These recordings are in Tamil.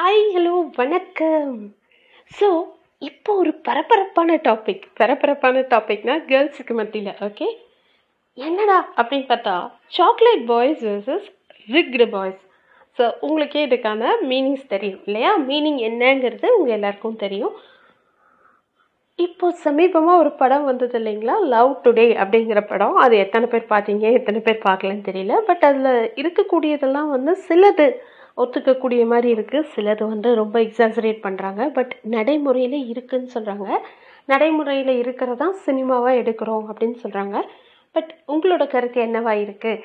ஹாய் ஹலோ வணக்கம். ஸோ இப்போ ஒரு பரபரப்பான டாபிக் பரபரப்பான டாபிக்னா கேர்ள்ஸுக்கு மத்தியில் ஓகே என்னடா அப்படின்னு பார்த்தா chocolate boys versus rugged boys so உங்களுக்கே இதுக்கான மீனிங்ஸ் தெரியும் இல்லையா? மீனிங் என்னங்கிறது உங்கள் எல்லாருக்கும் தெரியும். இப்போ சமீபமாக ஒரு படம் வந்தது இல்லைங்களா? லவ் டுடே அப்படிங்கிற படம். அது எத்தனை பேர் பார்த்தீங்க எத்தனை பேர் பார்க்கலன்னு தெரியல. பட் அதில் இருக்கக்கூடியதெல்லாம் வந்து சிலது ஒத்துக்கக்கூடிய மாதிரி இருக்குது சிலது வந்து ரொம்ப எக்ஸாசரேட் பண்ணுறாங்க பட் நடைமுறையில் இருக்குதுன்னு சொல்கிறாங்க நடைமுறையில் இருக்கிறதான் சினிமாவாக எடுக்கிறோம் அப்படின்னு சொல்கிறாங்க பட் உங்களோட கருத்து என்னவாக இருக்குது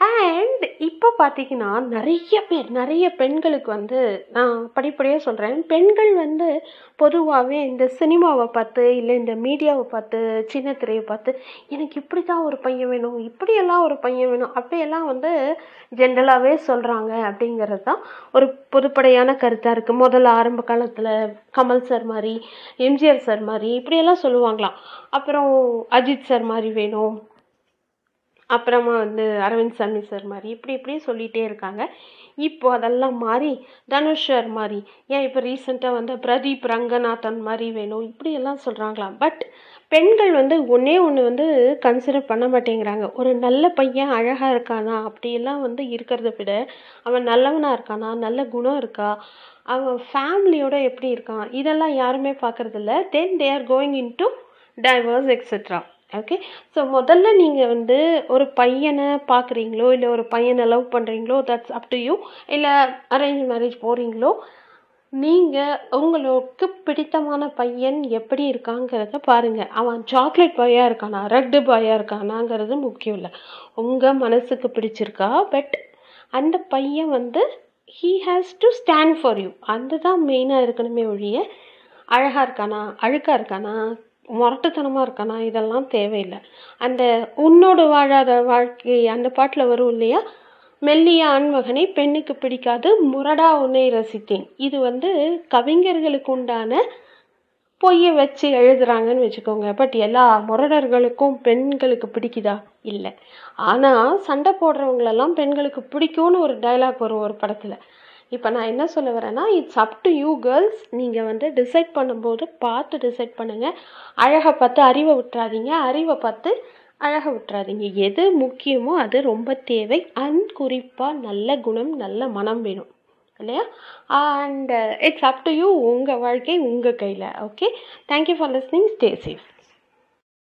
அண்ட் இப்போ பார்த்தீங்கன்னா நிறைய பேர் நிறைய பெண்களுக்கு வந்து நான் படிப்படியாக சொல்கிறேன் பெண்கள் வந்து பொதுவாகவே இந்த சினிமாவை பார்த்து இல்லை இந்த மீடியாவை பார்த்து சின்ன திரையை பார்த்து எனக்கு இப்படி தான் ஒரு பையன் வேணும் இப்படியெல்லாம் ஒரு பையன் வேணும் அப்படியெல்லாம் வந்து ஜென்ரலாகவே சொல்கிறாங்க அப்படிங்கிறது தான் ஒரு பொதுப்படையான கருத்தாக இருக்குது முதல்ல ஆரம்ப காலத்தில் கமல் சார் மாதிரி எம்ஜிஆர் சார் மாதிரி இப்படியெல்லாம் சொல்லுவாங்களாம். அப்புறம் அஜித் சார் மாதிரி வேணும் அப்புறமா வந்து அரவிந்த் சாமி சார் மாதிரி இப்படி இப்படி சொல்லிகிட்டே இருக்காங்க. இப்போ அதெல்லாம் மாறி தனுஷ் சார் மாதிரி ஏன் இப்போ ரீசெண்டாக வந்து பிரதீப் ரங்கநாதன் மாதிரி வேணும் இப்படியெல்லாம் சொல்கிறாங்களாம் பட் பெண்கள் வந்து ஒன்றே ஒன்று வந்து கன்சிடர் பண்ண மாட்டேங்கிறாங்க. ஒரு நல்ல பையன் அழகாக இருக்கானா? அப்படியெல்லாம் வந்து இருக்கிறத விட அவன் நல்லவனாக இருக்கானா? நல்ல குணம் இருக்கா? அவன் ஃபேமிலியோட எப்படி இருக்கான்? இதெல்லாம் யாருமே பார்க்குறதில்ல. Then they are going into divorce etcetera okay so முதல்ல நீங்கள் வந்து ஒரு பையனை பார்க்குறீங்களோ இல்லை ஒரு பையனை லவ் பண்ணுறீங்களோ தட்ஸ் அப் டு யூ இல்லை அரேஞ்ச் மேரேஜ் போகிறீங்களோ நீங்கள் உங்களுக்கு பிடித்தமான பையன் எப்படி இருக்காங்கிறத பாருங்கள் அவன் சாக்லேட் பாயாக இருக்கானா ரெட்டு பாயாக இருக்கானாங்கிறது முக்கியம் இல்லை. உங்கள் மனசுக்கு பிடிச்சிருக்கா பட் அந்த பையன் வந்து he has to stand for you அந்த தான் மெயினாக இருக்கணுமே ஒழிய அழகாக இருக்கானா அழுக்காக இருக்கானா முரட்டுத்தனமாக இருக்கானா இதெல்லாம் தேவையில்லை. அந்த உன்னோடு வாழாத வாழ்க்கை அந்த பாட்டில் வரும் இல்லையா? மெல்லிய ஆண்மகனை பெண்ணுக்கு பிடிக்காது முரடா உன்னை ரசித்தேன். இது வந்து கவிஞர்களுக்கு உண்டான பொய்யை வச்சு எழுதுறாங்கன்னு வச்சுக்கோங்க. பட் எல்லா முரடர்களுக்கும் பெண்களுக்கு பிடிக்குதா? இல்லை. ஆனால் சண்டை போடுறவங்களெல்லாம் பெண்களுக்கு பிடிக்கும்னு ஒரு டைலாக் வரும் ஒரு படத்தில். இப்போ நான் என்ன சொல்ல வரேன்னா it's up to you girls நீங்கள் வந்து டிசைட் பண்ணும்போது பார்த்து டிசைட் பண்ணுங்கள் அழகை பார்த்து அறிவை விட்டுறாதீங்க அறிவை பார்த்து அழகை விட்டுறாதீங்க எது முக்கியமோ அது ரொம்ப தேவை. அண்ட் குறிப்பாக நல்ல குணம் நல்ல மனம் வேணும். இல்லையா? And it's up to you உங்கள் வாழ்க்கை உங்கள் கையில். Okay thank you for listening stay safe